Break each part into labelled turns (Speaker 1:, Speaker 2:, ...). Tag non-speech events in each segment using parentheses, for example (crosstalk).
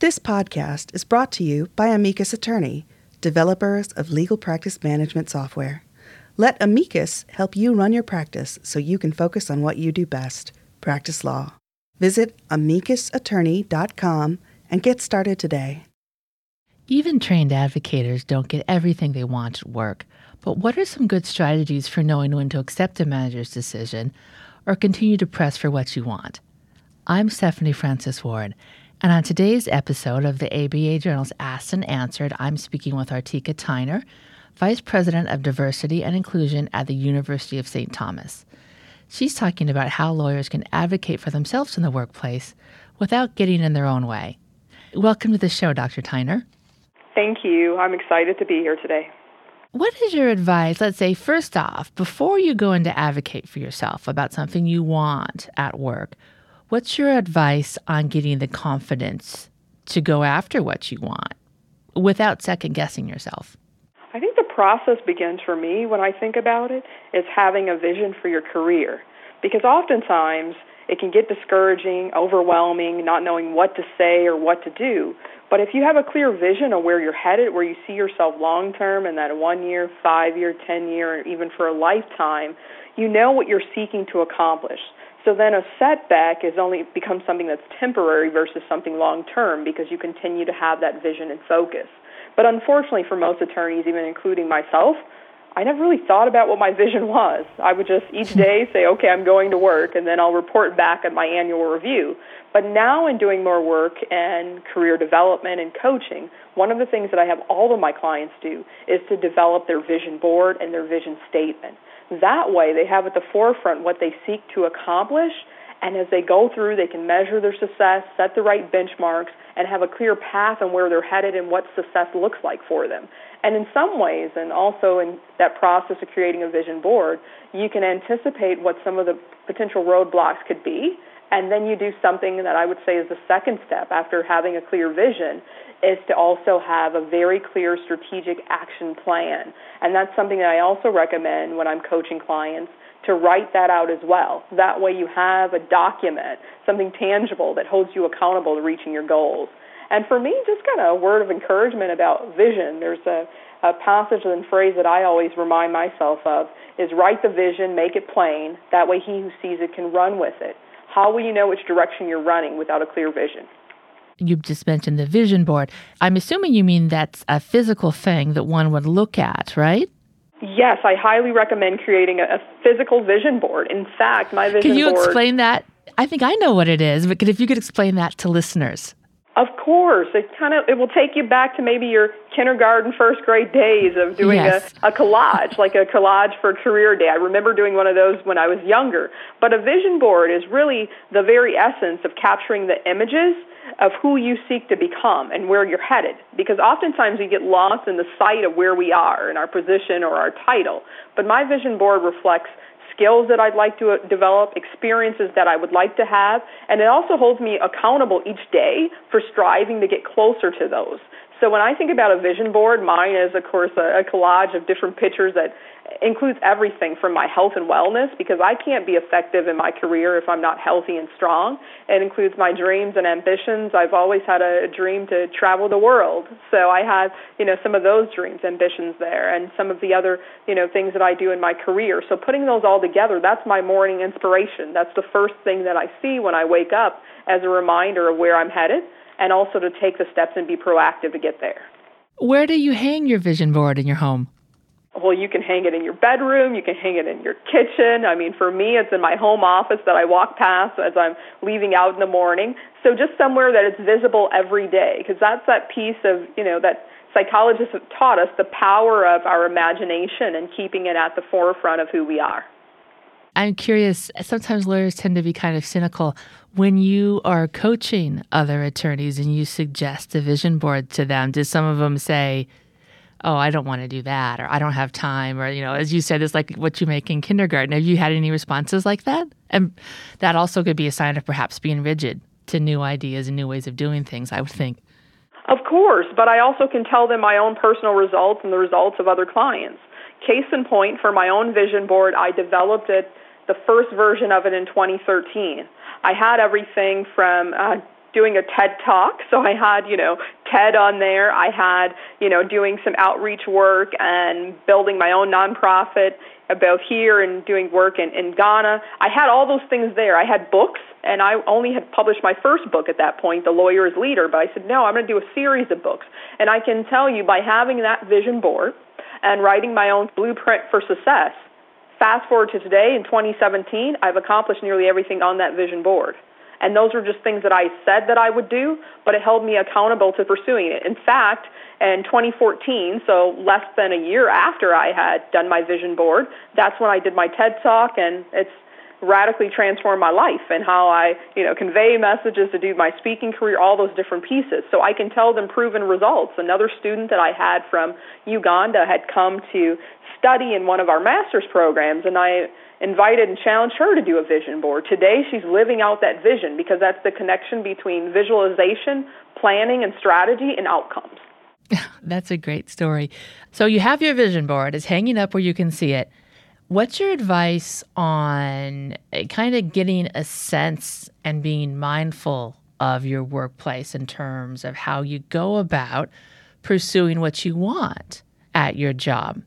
Speaker 1: This podcast is brought to you by Amicus Attorney, developers of legal practice management software. Let Amicus help you run your practice so you can focus on what you do best practice law. Visit amicusattorney.com and get started today.
Speaker 2: Even trained advocators don't get everything they want at work. But what are some good strategies for knowing when to accept a manager's decision or continue to press for what you want? I'm Stephanie Francis Ward, and on today's episode of the ABA Journal's Asked and Answered, I'm speaking with Artika Tyner, Vice President of Diversity and Inclusion at the University of St. Thomas. She's talking about how lawyers can advocate for themselves in the workplace without getting in their own way. Welcome to the show, Dr. Tyner.
Speaker 3: Thank you. I'm excited to be here today.
Speaker 2: What is your advice? Let's say, first off, before you go in to advocate for yourself about something you want at work, What's your advice on getting the confidence to go after what you want without second guessing yourself?
Speaker 3: I think the process begins for me when I think about it is having a vision for your career. Because oftentimes it can get discouraging, overwhelming, not knowing what to say or what to do. But if you have a clear vision of where you're headed, where you see yourself long term in that one year, five year, ten year, or even for a lifetime, you know what you're seeking to accomplish. So then a setback is only becomes something that's temporary versus something long term because you continue to have that vision and focus. But unfortunately for most attorneys, even including myself, I never really thought about what my vision was. I would just each (laughs) day say, okay, I'm going to work, and then I'll report back at my annual review. But now, in doing more work and career development and coaching, one of the things that I have all of my clients do is to develop their vision board and their vision statement. That way, they have at the forefront what they seek to accomplish, and as they go through, they can measure their success, set the right benchmarks, and have a clear path on where they're headed and what success looks like for them. And in some ways, and also in that process of creating a vision board, you can anticipate what some of the potential roadblocks could be and then you do something that I would say is the second step after having a clear vision is to also have a very clear strategic action plan. And that's something that I also recommend when I'm coaching clients to write that out as well. That way you have a document, something tangible that holds you accountable to reaching your goals. And for me, just kind of a word of encouragement about vision. There's a, a passage and phrase that I always remind myself of is write the vision, make it plain. That way he who sees it can run with it. How will you know which direction you're running without a clear vision?
Speaker 2: You just mentioned the vision board. I'm assuming you mean that's a physical thing that one would look at, right?
Speaker 3: Yes, I highly recommend creating a, physical vision board. In fact, my vision board.
Speaker 2: Can you
Speaker 3: board,
Speaker 2: explain that? I think I know what it is, but if you could explain that to listeners.
Speaker 3: Of course, it kind of it will take you back to maybe your kindergarten, first grade days of doing yes. a, a collage, like a collage for career day. I remember doing one of those when I was younger. But a vision board is really the very essence of capturing the images of who you seek to become and where you're headed. Because oftentimes we get lost in the sight of where we are in our position or our title. But my vision board reflects skills that I'd like to uh, develop, experiences that I would like to have, and it also holds me accountable each day for striving to get closer to those. So when I think about a vision board, mine is, of course, a, a collage of different pictures that includes everything from my health and wellness because I can't be effective in my career if I'm not healthy and strong. It includes my dreams and ambitions. I've always had a, dream to travel the world. So I have, you know, some of those dreams, ambitions there and some of the other, you know, things that I do in my career. So putting those all together, that's my morning inspiration. That's the first thing that I see when I wake up as a reminder of where I'm headed and also to take the steps and be proactive to get there.
Speaker 2: Where do you hang your vision board in your home?
Speaker 3: Well, you can hang it in your bedroom, you can hang it in your kitchen. I mean, for me, it's in my home office that I walk past as I'm leaving out in the morning. So just somewhere that it's visible every day, because that's that piece of, you know, that psychologists have taught us the power of our imagination and keeping it at the forefront of who we are.
Speaker 2: I'm curious, sometimes lawyers tend to be kind of cynical. When you are coaching other attorneys and you suggest a vision board to them, do some of them say, oh, I don't want to do that, or I don't have time, or, you know, as you said, it's like what you make in kindergarten. Have you had any responses like that? And that also could be a sign of perhaps being rigid to new ideas and new ways of doing things, I would think.
Speaker 3: Of course, but I also can tell them my own personal results and the results of other clients. Case in point, for my own vision board, I developed it, the first version of it in 2013. I had everything from uh, doing a TED talk. So I had, you know, TED on there. I had, you know, doing some outreach work and building my own nonprofit uh, about here and doing work in, in Ghana. I had all those things there. I had books, and I only had published my first book at that point, The Lawyer as Leader, but I said, no, I'm going to do a series of books. And I can tell you by having that vision board and writing my own blueprint for success, fast forward to today in 2017, I've accomplished nearly everything on that vision board. And those were just things that I said that I would do, but it held me accountable to pursuing it. In fact, in 2014, so less than a year after I had done my vision board, that's when I did my TED Talk, and it's radically transformed my life and how I, you know, convey messages to do my speaking career, all those different pieces. So I can tell them proven results. Another student that I had from Uganda had come to study in one of our master's programs, and I invited and challenged her to do a vision board. Today, she's living out that vision because that's the connection between visualization, planning, and strategy and outcomes. (laughs)
Speaker 2: that's a great story. So, you have your vision board, it's hanging up where you can see it. What's your advice on eh, kind of getting a sense and being mindful of your workplace in terms of how you go about pursuing what you want at your job?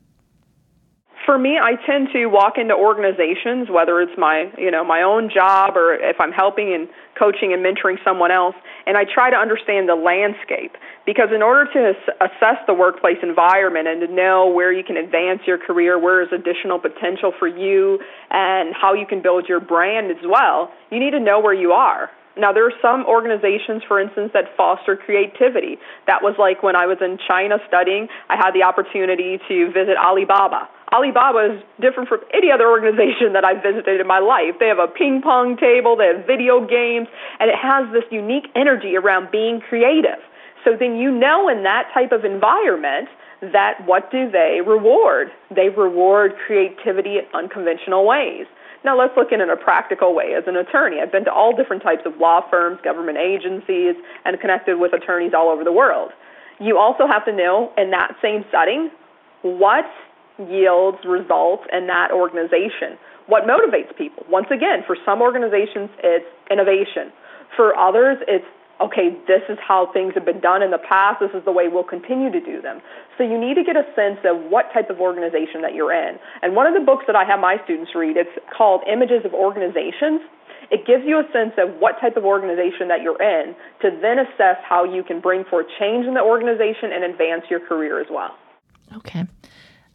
Speaker 3: For me, I tend to walk into organizations, whether it's my, you know, my own job or if I'm helping and coaching and mentoring someone else, and I try to understand the landscape. Because in order to assess the workplace environment and to know where you can advance your career, where is additional potential for you, and how you can build your brand as well, you need to know where you are. Now, there are some organizations, for instance, that foster creativity. That was like when I was in China studying, I had the opportunity to visit Alibaba. Alibaba is different from any other organization that I've visited in my life. They have a ping pong table, they have video games, and it has this unique energy around being creative. So then you know in that type of environment that what do they reward? They reward creativity in unconventional ways. Now let's look in a practical way. As an attorney, I've been to all different types of law firms, government agencies, and connected with attorneys all over the world. You also have to know in that same setting what yields results in that organization. What motivates people? Once again, for some organizations, it's innovation. For others, it's okay, this is how things have been done in the past, this is the way we'll continue to do them. So you need to get a sense of what type of organization that you're in. And one of the books that I have my students read, it's called Images of Organizations. It gives you a sense of what type of organization that you're in to then assess how you can bring forth change in the organization and advance your career as well.
Speaker 2: Okay.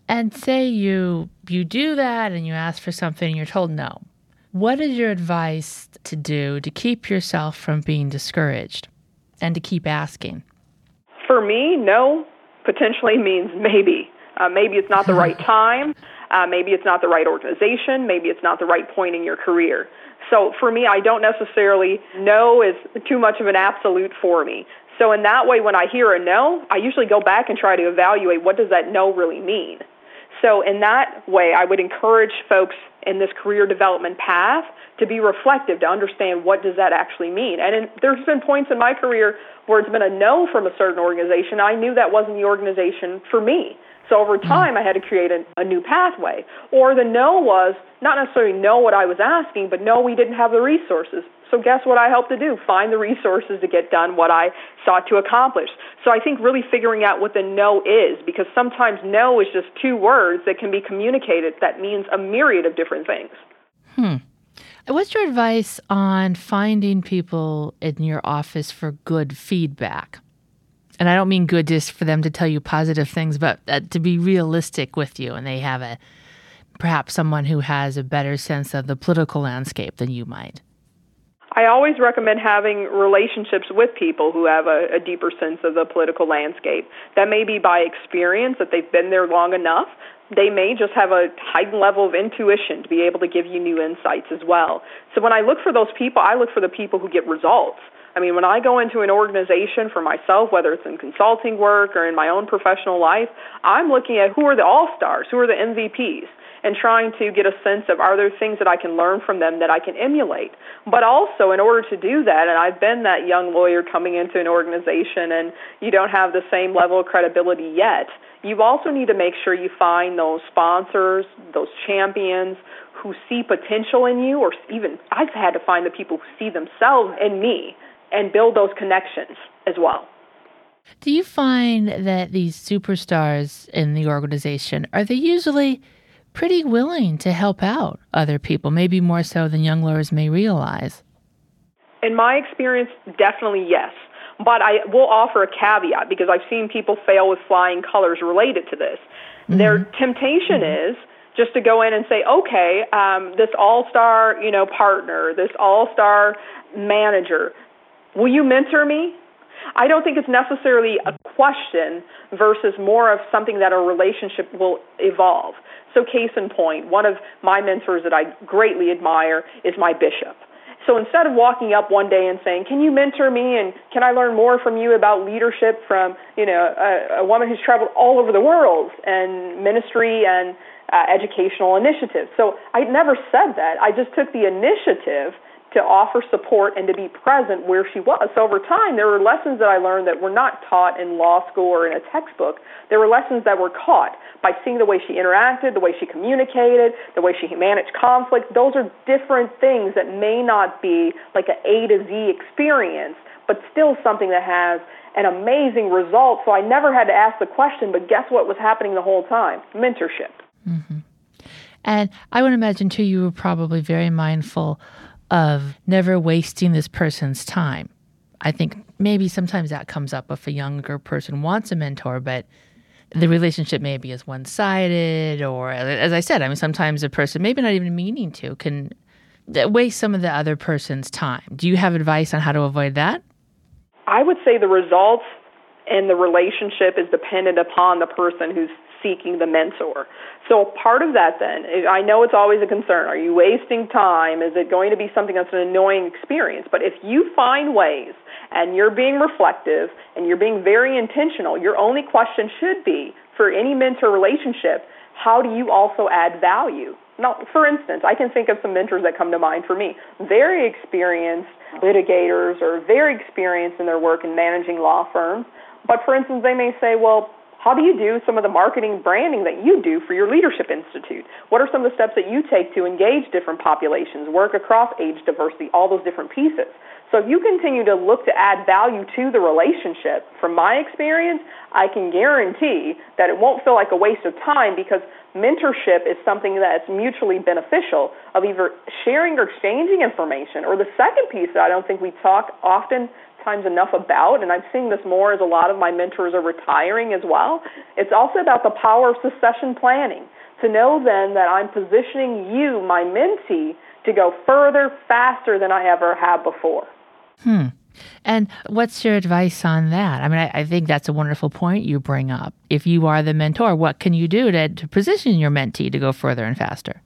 Speaker 2: And say you you do that and you ask for something and you're told no. What is your advice to do to keep yourself from being discouraged and to keep asking?
Speaker 3: For me, no potentially means maybe. Uh, maybe it's not the (laughs) right time. Uh, maybe it's not the right organization. Maybe it's not the right point in your career. So for me, I don't necessarily know is too much of an absolute for me. So in that way, when I hear a no, I usually go back and try to evaluate what does that no really mean. So in that way, I would encourage folks in this career development path to be reflective, to understand what does that actually mean. And in, there's been points in my career where it's been a no from a certain organization. I knew that wasn't the organization for me. So over hmm. time, I had to create a, a new pathway. Or the no was not necessarily know what I was asking, but no, we didn't have the resources. So guess what I helped to do? Find the resources to get done what I sought to accomplish. So I think really figuring out what the no is, because sometimes no is just two words that can be communicated that means a myriad of different things.
Speaker 2: Hmm. What's your advice on finding people in your office for good feedback? And I don't mean good just for them to tell you positive things, but uh, to be realistic with you and they have a perhaps someone who has a better sense of the political landscape than you might.
Speaker 3: I always recommend having relationships with people who have a, a deeper sense of the political landscape. That may be by experience, that they've been there long enough. They may just have a heightened level of intuition to be able to give you new insights as well. So when I look for those people, I look for the people who get results. I mean, when I go into an organization for myself, whether it's in consulting work or in my own professional life, I'm looking at who are the all stars, who are the MVPs and trying to get a sense of are there things that I can learn from them that I can emulate. But also, in order to do that, and I've been that young lawyer coming into an organization and you don't have the same level of credibility yet, you also need to make sure you find those sponsors, those champions who see potential in you, or even I've had to find the people who see themselves in me and build those connections as well.
Speaker 2: Do you find that these superstars in the organization are they usually pretty willing to help out other people, maybe more so than young lawyers may realize?
Speaker 3: In my experience, definitely yes. But I will offer a caveat because I've seen people fail with flying colors related to this. Mm-hmm. Their temptation mm-hmm. is just to go in and say, okay, um, this all-star, you know, partner, this all-star manager, will you mentor me? I don't think it's necessarily a question versus more of something that a relationship will evolve. So, case in point, one of my mentors that I greatly admire is my bishop. So instead of walking up one day and saying, "Can you mentor me and can I learn more from you about leadership from you know a, a woman who's traveled all over the world and ministry and uh, educational initiatives?" So I never said that. I just took the initiative to offer support and to be present where she was. So over time, there were lessons that I learned that were not taught in law school or in a textbook. There were lessons that were caught by seeing the way she interacted, the way she communicated, the way she managed conflict. Those are different things that may not be like an A to Z experience, but still something that has an amazing result. So I never had to ask the question, but guess what was happening the whole time? Mentorship.
Speaker 2: Mm-hmm. And I would imagine, too, you were probably very mindful of never wasting this person's time. I think maybe sometimes that comes up if a younger person wants a mentor, but the relationship maybe is one sided, or as I said, I mean, sometimes a person, maybe not even meaning to, can waste some of the other person's time. Do you have advice on how to avoid that?
Speaker 3: I would say the results and the relationship is dependent upon the person who's seeking the mentor. So part of that then, I know it's always a concern. Are you wasting time? Is it going to be something that's an annoying experience? But if you find ways and you're being reflective and you're being very intentional, your only question should be for any mentor relationship, how do you also add value? Now, for instance, I can think of some mentors that come to mind for me. Very experienced litigators or very experienced in their work in managing law firms. But for instance, they may say, well, how do you do some of the marketing branding that you do for your Leadership Institute? What are some of the steps that you take to engage different populations, work across age diversity, all those different pieces? So if you continue to look to add value to the relationship, from my experience, I can guarantee that it won't feel like a waste of time because mentorship is something that's mutually beneficial of either sharing or exchanging information. Or the second piece that I don't think we talk often times enough about, and I'm seeing this more as a lot of my mentors are retiring as well. It's also about the power of succession planning. To know then that I'm positioning you, my mentee, to go further, faster than I ever have before.
Speaker 2: Hmm. And what's your advice on that? I mean, I, I, think that's a wonderful point you bring up. If you are the mentor, what can you do to, to position your mentee to go further and faster?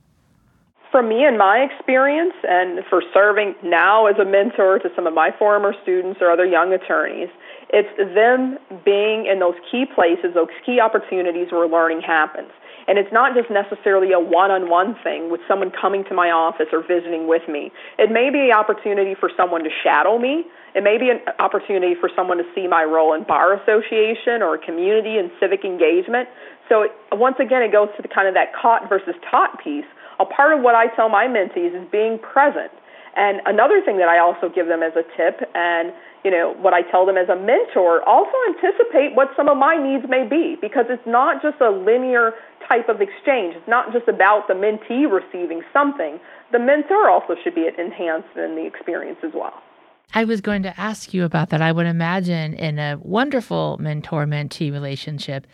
Speaker 3: from me and my experience, and for serving now as a mentor to some of my former students or other young attorneys, it's them being in those key places, those key opportunities where learning happens. And it's not just necessarily a one on one thing with someone coming to my office or visiting with me. It may be an opportunity for someone to shadow me. It may be an opportunity for someone to see my role in bar association or community and civic engagement. So it, once again, it goes to the kind of that caught versus taught piece a part of what I tell my mentees is being present. And another thing that I also give them as a tip, and you know what I tell them as a mentor, also anticipate what some of my needs may be, because it's not just a linear type of exchange. It's not just about the mentee receiving something. The mentor also should be enhanced in the experience as well.
Speaker 2: I was going to ask you about that. I would imagine in a wonderful mentor mentee relationship,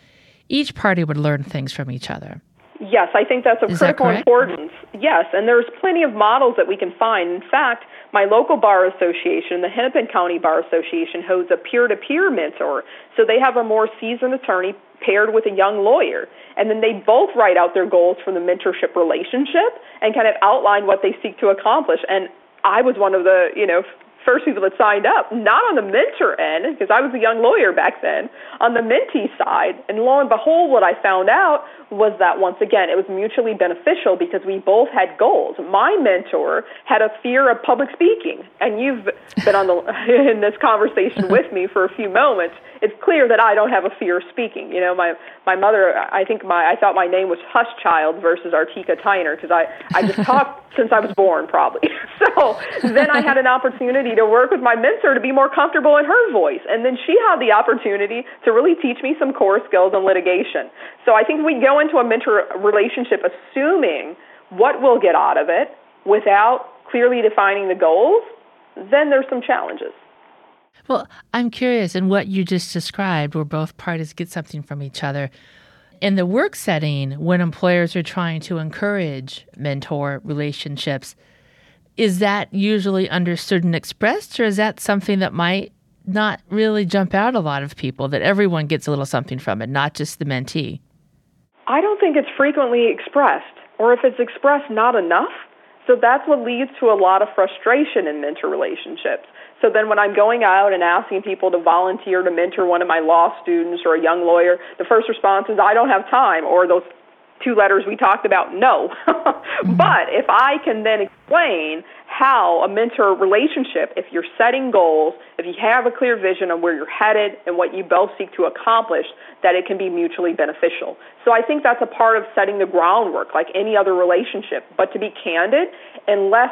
Speaker 2: each party would learn things from each other.
Speaker 3: Yes, I think that's of
Speaker 2: Is
Speaker 3: critical
Speaker 2: that
Speaker 3: importance. Yes, and there's plenty of models that we can find. In fact, my local bar association, the Hennepin County Bar Association, hosts a peer-to-peer mentor. So they have a more seasoned attorney paired with a young lawyer, and then they both write out their goals for the mentorship relationship and kind of outline what they seek to accomplish. And I was one of the, you know, first people that signed up, not on the mentor end, because I was a young lawyer back then, on the mentee side. And lo and behold, what I found out was that once again, it was mutually beneficial because we both had goals. My mentor had a fear of public speaking, and you've been on the (laughs) in this conversation with me for a few moments. It's clear that I don't have a fear of speaking. You know, my my mother, I think my I thought my name was Hush Child versus Artika Tyner because I I just talked (laughs) since I was born probably. (laughs) So then I had an opportunity to work with my mentor to be more comfortable in her voice, and then she had the opportunity to really teach me some core skills in litigation. So I think we go into a mentor relationship assuming what we'll get out of it without clearly defining the goals, then there's some challenges.
Speaker 2: Well, I'm curious in what you just described, where both parties get something from each other. In the work setting, when employers are trying to encourage mentor relationships, is that usually understood and expressed, or is that something that might not really jump out a lot of people, that everyone gets a little something from it, not just the mentee?
Speaker 3: I don't think it's frequently expressed, or if it's expressed, not enough. So that's what leads to a lot of frustration in mentor relationships. So then when I'm going out and asking people to volunteer to mentor one of my law students or a young lawyer, the first response is, I don't have time, or those two letters we talked about, no. mm-hmm. (laughs) But if I can then explain how a mentor relationship, if you're setting goals, if you have a clear vision of where you're headed and what you both seek to accomplish, that it can be mutually beneficial. So I think that's a part of setting the groundwork, like any other relationship. But to be candid, unless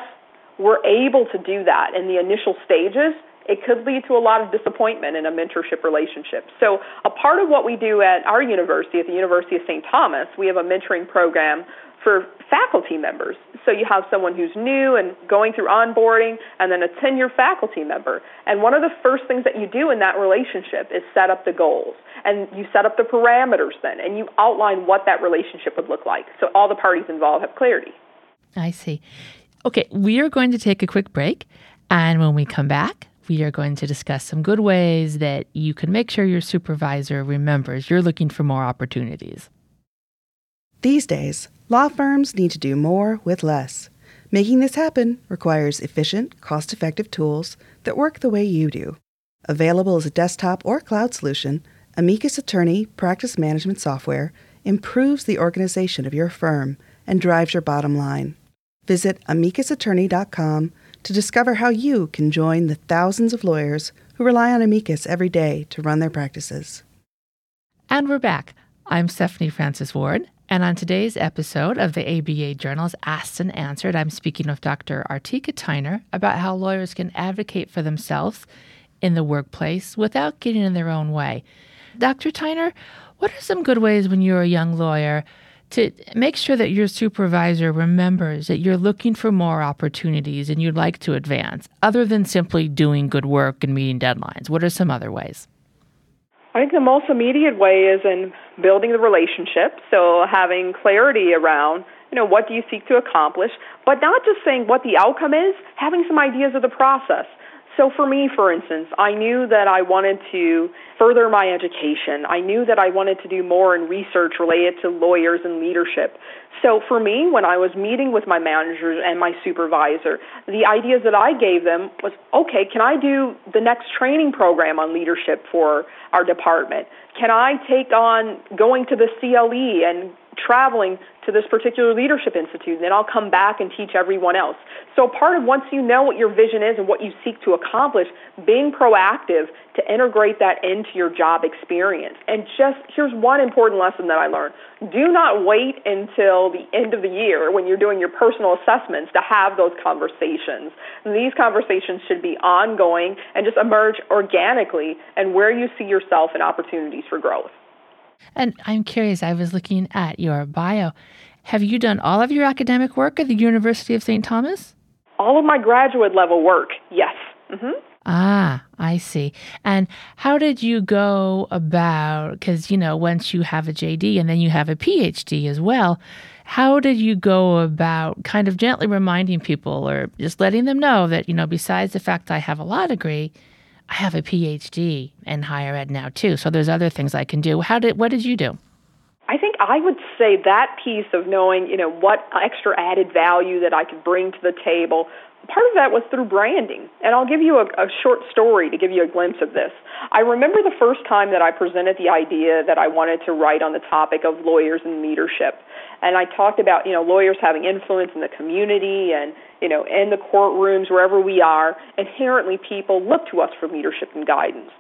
Speaker 3: we're able to do that in the initial stages, it could lead to a lot of disappointment in a mentorship relationship. So, a part of what we do at our university, at the University of St. Thomas, we have a mentoring program for faculty members. So, you have someone who's new and going through onboarding, and then a tenure faculty member. And one of the first things that you do in that relationship is set up the goals. And you set up the parameters then, and you outline what that relationship would look like. So, all the parties involved have clarity.
Speaker 2: I see. Okay, we are going to take a quick break. And when we come back, we are going to discuss some good ways that you can make sure your supervisor remembers you're looking for more opportunities.
Speaker 1: These days, law firms need to do more with less. Making this happen requires efficient, cost effective tools that work the way you do. Available as a desktop or cloud solution, Amicus Attorney Practice Management Software improves the organization of your firm and drives your bottom line. Visit amicusattorney.com to discover how you can join the thousands of lawyers who rely on Amicus every day to run their practices.
Speaker 2: And we're back. I'm Stephanie Francis Ward, and on today's episode of the ABA Journal's Asked and Answered, I'm speaking with Dr. Artika Tyner about how lawyers can advocate for themselves in the workplace without getting in their own way. Dr. Tyner, what are some good ways when you're a young lawyer to make sure that your supervisor remembers that you're looking for more opportunities and you'd like to advance, other than simply doing good work and meeting deadlines? What are some other ways?
Speaker 3: I think the most immediate way is in building the relationship, so having clarity around you know what do you seek to accomplish, but not just saying what the outcome is, having some ideas of the process. So for me, for instance, I knew that I wanted to further my education. I knew that I wanted to do more in research related to lawyers and leadership. So for me, when I was meeting with my managers and my supervisor, the ideas that I gave them was, okay, can I do the next training program on leadership for our department? Can I take on going to the CLE and traveling to this particular leadership institute, and then I'll come back and teach everyone else. So, part of once you know what your vision is and what you seek to accomplish, being proactive to integrate that into your job experience. And just here's one important lesson that I learned do not wait until the end of the year when you're doing your personal assessments to have those conversations. These conversations should be ongoing and just emerge organically and where you see yourself and opportunities for growth.
Speaker 2: And I'm curious, I was looking at your bio. Have you done all of your academic work at the University of St. Thomas?
Speaker 3: All of my graduate level work, yes.
Speaker 2: Mm-hmm. Ah, I see. And how did you go about, because, you know, once you have a JD and then you have a PhD as well, how did you go about kind of gently reminding people or just letting them know that, you know, besides the fact I have a law degree, I have a PhD in higher ed now too. So there's other things I can do. How did what did you do?
Speaker 3: I think I would say that piece of knowing, you know, what extra added value that I could bring to the table. Part of that was through branding. And I'll give you a, a short story to give you a glimpse of this. I remember the first time that I presented the idea that I wanted to write on the topic of lawyers and leadership. And I talked about, you know, lawyers having influence in the community and, you know, in the courtrooms, wherever we are. Inherently, people look to us for leadership and guidance.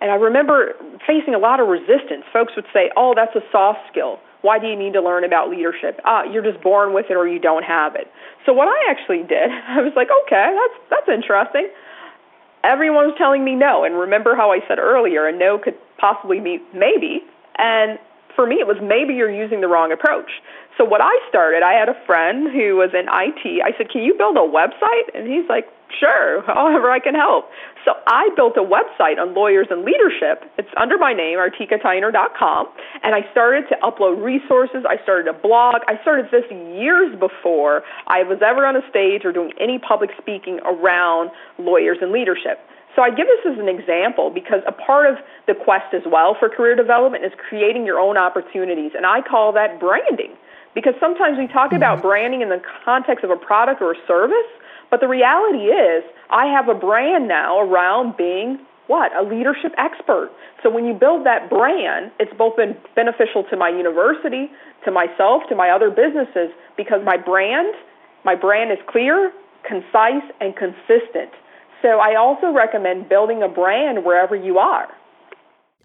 Speaker 3: And I remember facing a lot of resistance. Folks would say, "Oh, that's a soft skill. Why do you need to learn about leadership? Uh, you're just born with it or you don't have it." So what I actually did, (laughs) I was like, "Okay, that's that's interesting." Everyone was telling me no, and remember how I said earlier, a no could possibly be maybe. And for me, it was maybe you're using the wrong approach. So what I started, I had a friend who was in IT. I said, "Can you build a website?" And he's like, "Sure, however I can help." So I built a website on lawyers and leadership. It's under my name, artikatyner.com, and I started to upload resources. I started a blog. I started this years before I was ever on a stage or doing any public speaking around lawyers and leadership. So I give this as an example because a part of the quest as well for career development is creating your own opportunities, and I call that branding. Because sometimes we talk about mm-hmm. branding in the context of a product or a service, but the reality is I have a brand now around being what? A leadership expert. So when you build that brand, it's both been beneficial to my university, to myself, to my other businesses because my brand, my brand is clear, concise, and consistent. So I also recommend building a brand wherever you are.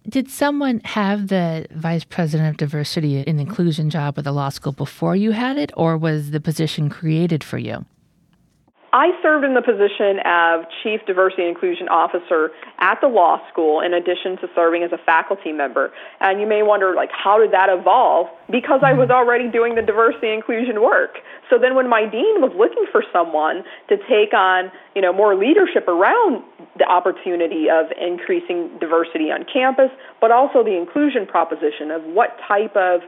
Speaker 2: Did someone have the vice president of diversity and inclusion job at the law school before you had it, or was the position created for you?
Speaker 3: I served in the position of Chief Diversity and Inclusion Officer at the law school in addition to serving as a faculty member. And you may wonder, like, how did that evolve? Because I was mm-hmm. already doing the diversity and inclusion work. So then when my dean was looking for someone to take on, you know, more leadership around the opportunity of increasing diversity on campus, but also the inclusion proposition of what type of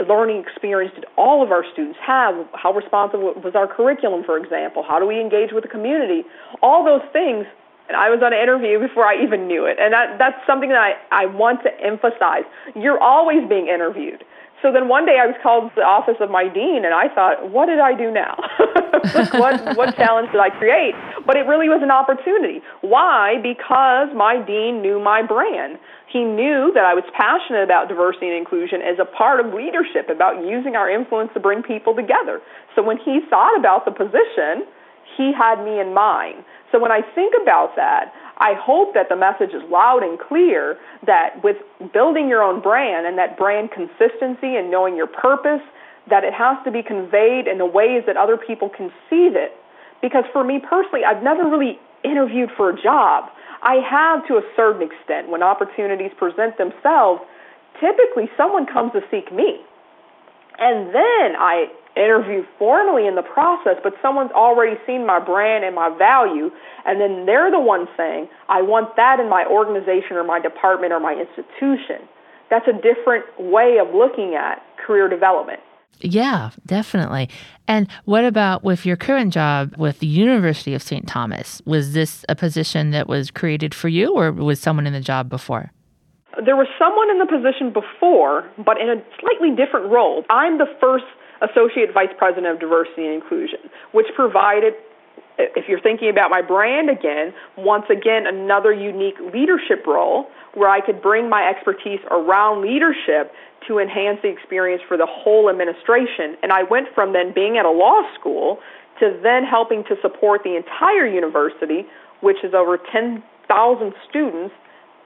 Speaker 3: learning experience did all of our students have? How responsive was our curriculum, for example? How do we engage with the community? All those things. And I was on an interview (laughs) before I even knew it. And that, that's something that I, I want to emphasize. You're always being interviewed. So then one day I was called to the office of my dean, and I thought, what did I do now? (laughs) what, what challenge did I create? But it really was an opportunity. Why? Because my dean knew my brand. He knew that I was passionate about diversity and inclusion as a part of leadership, about using our influence to bring people together. So when he thought about the position, he had me in mind. So when I think about that, I hope that the message is loud and clear that with building your own brand and that brand consistency and knowing your purpose, that it has to be conveyed in the ways that other people can see it. Because for me personally, I've never really interviewed for a job. I have to a certain extent when opportunities present themselves. Typically, someone comes to seek me. And then I interview formally in the process, but someone's already seen my brand and my value, and then they're the one saying, I want that in my organization or my department or my institution. That's a different way of looking at career development.
Speaker 2: Yeah, definitely. And what about with your current job with the University of St. Thomas? Was this a position that was created for you, or was someone in the job before?
Speaker 3: There was someone in the position before, but in a slightly different role. I'm the first Associate Vice President of Diversity and Inclusion, which provided, if you're thinking about my brand again, once again, another unique leadership role where I could bring my expertise around leadership to enhance the experience for the whole administration. And I went from then being at a law school to then helping to support the entire university, which is over 10,000 students,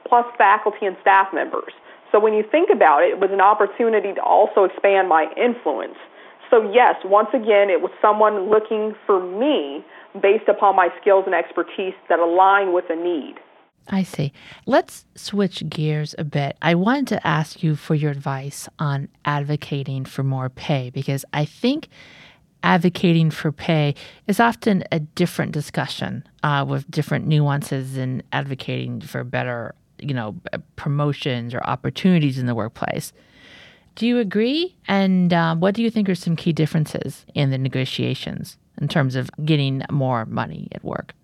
Speaker 3: plus faculty and staff members. So when you think about it, it was an opportunity to also expand my influence. So, yes, once again, it was someone looking for me based upon my skills and expertise that align with a need.
Speaker 2: I see. Let's switch gears a bit. I wanted to ask you for your advice on advocating for more pay because I think advocating for pay is often a different discussion uh, with different nuances in advocating for better, you know, promotions or opportunities in the workplace. Do you agree? And um, what do you think are some key differences in the negotiations in terms of getting more money at work?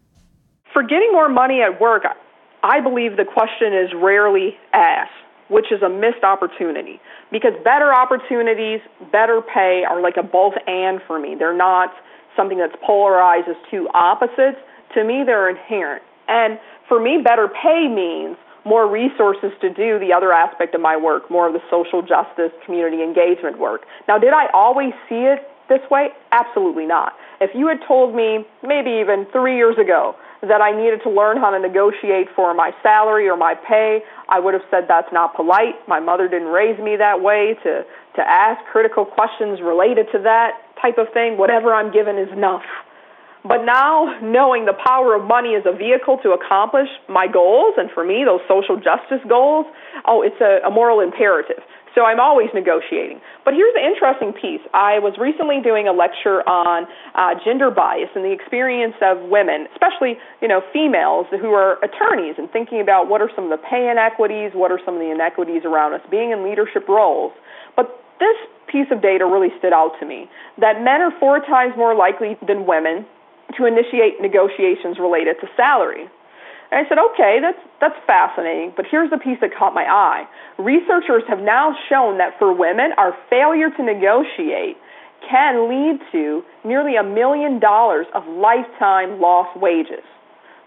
Speaker 3: For getting more money at work, I believe the question is rarely asked, which is a missed opportunity. Because better opportunities, better pay are like a both and for me. They're not something that's polarized as two opposites. To me, they're inherent. And for me, better pay means more resources to do the other aspect of my work, more of the social justice, community engagement work. Now, did I always see it this way? Absolutely not. If you had told me maybe even three years ago that I needed to learn how to negotiate for my salary or my pay, I would have said that's not polite. My mother didn't raise me that way to, to ask critical questions related to that type of thing. Whatever I'm given is enough. But now, knowing the power of money as a vehicle to accomplish my goals, and for me, those social justice goals, oh, it's a, a moral imperative. So I'm always negotiating. But here's the interesting piece. I was recently doing a lecture on uh, gender bias and the experience of women, especially you know females who are attorneys, and thinking about what are some of the pay inequities, what are some of the inequities around us being in leadership roles. But this piece of data really stood out to me that men are four times more likely than women to initiate negotiations related to salary. And I said, okay, that's, that's fascinating, but here's the piece that caught my eye. Researchers have now shown that for women, our failure to negotiate can lead to nearly a million dollars of lifetime lost wages.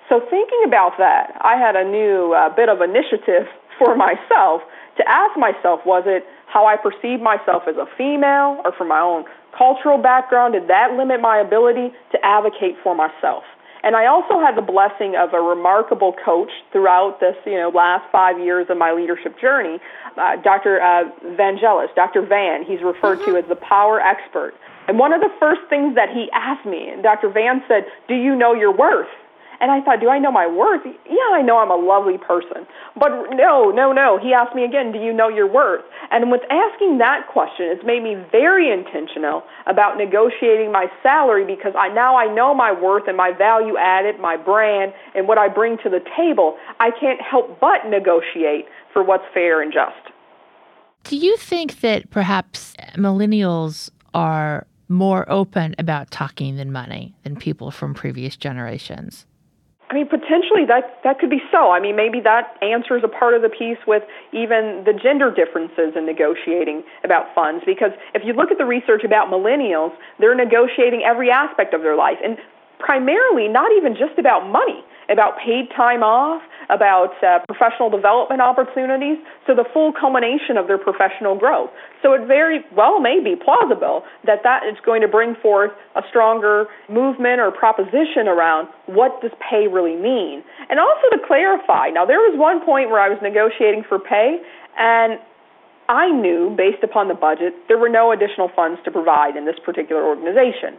Speaker 3: So, thinking about that, I had a new uh, bit of initiative (laughs) for myself to ask myself was it how I perceive myself as a female or from my own cultural background? Did that limit my ability to advocate for myself? And I also had the blessing of a remarkable coach throughout this, you know, last five years of my leadership journey, uh, Dr. Uh, Vangelis, Dr. Van. He's referred mm-hmm. to as the power expert. And one of the first things that he asked me, and Dr. Van said, "Do you know your worth?" And I thought, do I know my worth? Yeah, I know I'm a lovely person. But no, no, no. He asked me again, do you know your worth? And with asking that question, it's made me very intentional about negotiating my salary because I now I know my worth and my value added, my brand, and what I bring to the table. I can't help but negotiate for what's fair and just.
Speaker 2: Do you think that perhaps millennials are more open about talking than money than people from previous generations?
Speaker 3: I mean, potentially that that could be so. I mean, maybe that answers a part of the piece with even the gender differences in negotiating about funds. Because if you look at the research about millennials, they're negotiating every aspect of their life, and primarily not even just about money about paid time off, about uh, professional development opportunities, so the full culmination of their professional growth. So it very well may be plausible that that is going to bring forth a stronger movement or proposition around what does pay really mean. And also to clarify, now there was one point where I was negotiating for pay, and I knew, based upon the budget, there were no additional funds to provide in this particular organization.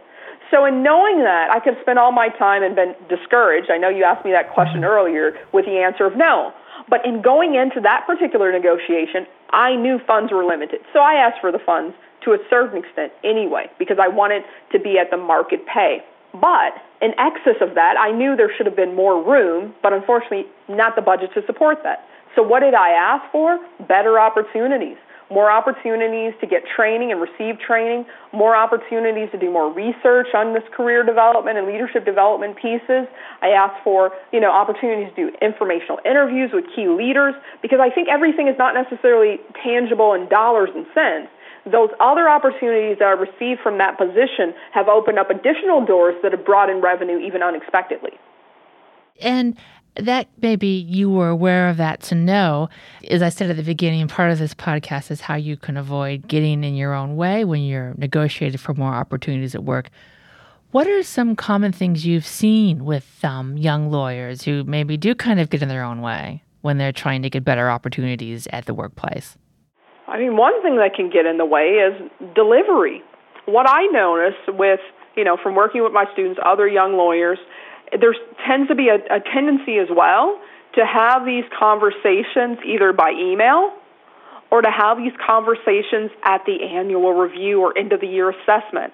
Speaker 3: So, in knowing that, I could spend all my time and been discouraged. I know you asked me that question mm-hmm. earlier with the answer of no. But in going into that particular negotiation, I knew funds were limited. So I asked for the funds to a certain extent anyway, because I wanted to be at the market pay. But in excess of that, I knew there should have been more room, but unfortunately, not the budget to support that. So what did I ask for? Better opportunities more opportunities to get training and receive training, more opportunities to do more research on this career development and leadership development pieces. I asked for, you know, opportunities to do informational interviews with key leaders because I think everything is not necessarily tangible in dollars and cents. Those other opportunities that I received from that position have opened up additional doors that have brought in revenue even unexpectedly.
Speaker 2: And that maybe you were aware of that to know. As I said at the beginning, part of this podcast is how you can avoid getting in your own way when you're negotiating for more opportunities at work. What are some common things you've seen with um, young lawyers who maybe do kind of get in their own way when they're trying to get better opportunities at the workplace?
Speaker 3: I mean, one thing that can get in the way is delivery. What I notice with, you know, from working with my students, other young lawyers, there tends to be a, a tendency as well to have these conversations either by email or to have these conversations at the annual review or end of the year assessment.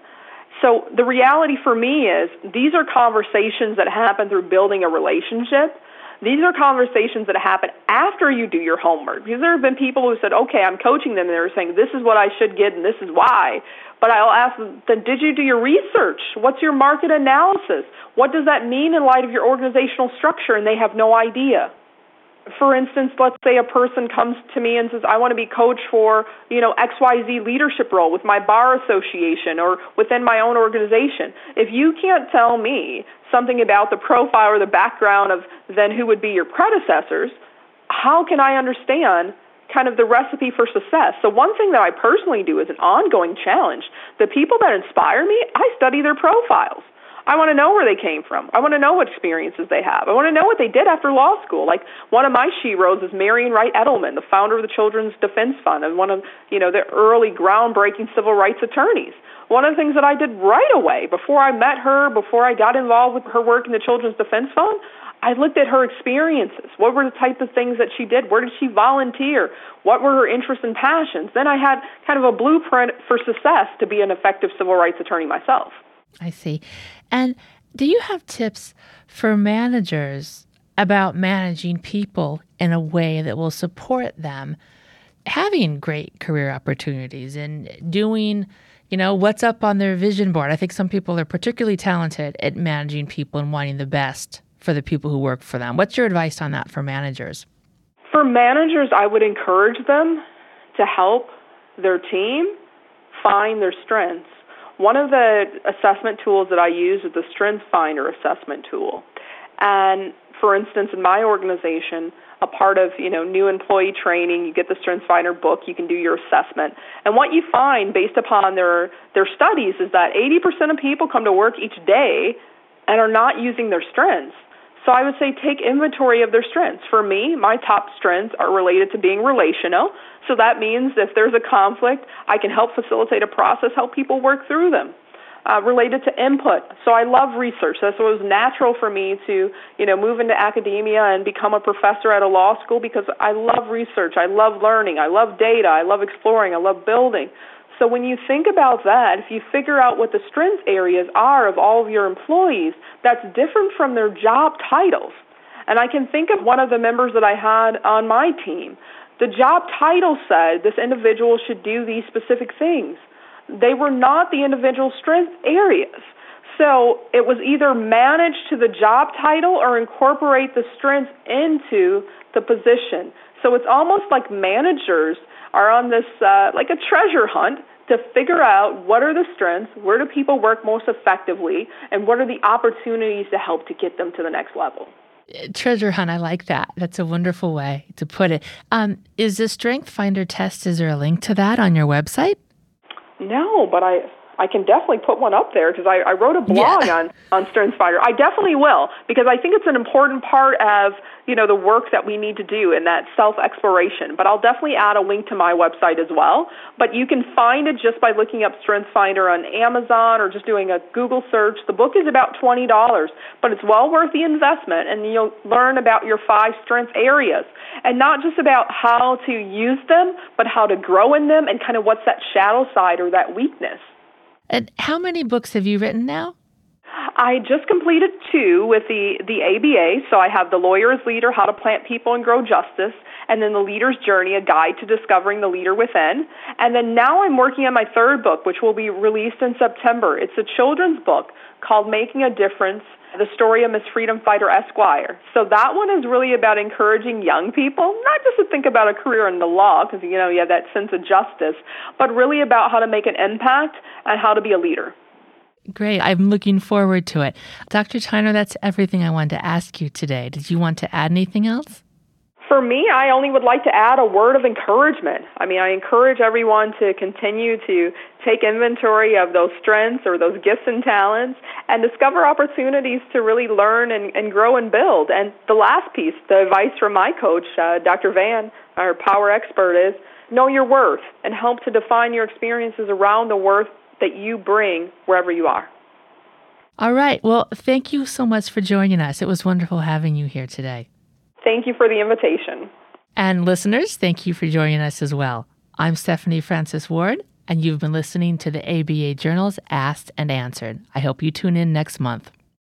Speaker 3: So the reality for me is these are conversations that happen through building a relationship. These are conversations that happen after you do your homework. Because there have been people who said, okay, I'm coaching them, and they're saying, this is what I should get, and this is why. But I'll ask them, then did you do your research? What's your market analysis? What does that mean in light of your organizational structure? And they have no idea. For instance, let's say a person comes to me and says, I want to be coach for, you know, XYZ leadership role with my bar association or within my own organization. If you can't tell me something about the profile or the background of then who would be your predecessors, how can I understand kind of the recipe for success. So one thing that I personally do is an ongoing challenge. The people that inspire me, I study their profiles. I want to know where they came from. I want to know what experiences they have. I want to know what they did after law school. Like one of my sheroes is Marian Wright Edelman, the founder of the Children's Defense Fund and one of, you know, the early groundbreaking civil rights attorneys. One of the things that I did right away before I met her, before I got involved with her work in the Children's Defense Fund, I looked at her experiences. What were the type of things that she did? Where did she volunteer? What were her interests and passions? Then I had kind of a blueprint for success to be an effective civil rights attorney myself.
Speaker 2: I see. And do you have tips for managers about managing people in a way that will support them having great career opportunities and doing, you know, what's up on their vision board? I think some people are particularly talented at managing people and wanting the best for the people who work for them. What's your advice on that for managers?
Speaker 3: For managers, I would encourage them to help their team find their strengths. One of the assessment tools that I use is the Strength Finder assessment tool. And for instance, in my organization, a part of you know new employee training, you get the Strength Finder book, you can do your assessment. And what you find based upon their their studies is that 80% of people come to work each day and are not using their strengths. So I would say take inventory of their strengths. For me, my top strengths are related to being relational. So that means if there's a conflict, I can help facilitate a process, help people work through them. Uh, related to input. So I love research. That's what was natural for me to, you know, move into academia and become a professor at a law school because I love research. I love learning. I love data. I love exploring. I love building. So when you think about that, if you figure out what the strength areas are of all of your employees, that's different from their job titles. And I can think of one of the members that I had on my team. The job title said this individual should do these specific things. They were not the individual strength areas. So it was either manage to the job title or incorporate the strengths into the position. So it's almost like managers are on this uh, like a treasure hunt to figure out what are the strengths, where do people work most effectively, and what are the opportunities to help to get them to the next level.
Speaker 2: Treasure hunt, I like that. That's a wonderful way to put it. Um, is the Strength Finder test? Is there a link to that on your website?
Speaker 3: No, but I I can definitely put one up there because I, I wrote a blog yeah. on on Strength Finder. I definitely will because I think it's an important part of you know the work that we need to do in that self exploration. But I'll definitely add a link to my website as well. But you can find it just by looking up Strength Finder on Amazon or just doing a Google search. The book is about twenty dollars, but it's well worth the investment, and you'll learn about your five strength areas and not just about how to use them, but how to grow in them and kind of what's that shadow side or that weakness.
Speaker 2: And how many books have you written now?
Speaker 3: I just completed two with the, the ABA. So I have The Lawyer as Leader How to Plant People and Grow Justice, and then The Leader's Journey A Guide to Discovering the Leader Within. And then now I'm working on my third book, which will be released in September. It's a children's book called Making a Difference the story of Miss Freedom Fighter Esquire. So that one is really about encouraging young people, not just to think about a career in the law, because you know you have that sense of justice, but really about how to make an impact and how to be a leader.
Speaker 2: Great. I'm looking forward to it. Dr. Tyner, that's everything I wanted to ask you today. Did you want to add anything else?
Speaker 3: For me, I only would like to add a word of encouragement. I mean, I encourage everyone to continue to take inventory of those strengths or those gifts and talents and discover opportunities to really learn and, and grow and build. And the last piece, the advice from my coach, uh, Dr. Van, our power expert, is know your worth and help to define your experiences around the worth that you bring wherever you are.
Speaker 2: All right. Well, thank you so much for joining us. It was wonderful having you here today.
Speaker 3: Thank you for the invitation.
Speaker 2: And listeners, thank you for joining us as well. I'm Stephanie Francis Ward, and you've been listening to the ABA Journal's Asked and Answered. I hope you tune in next month.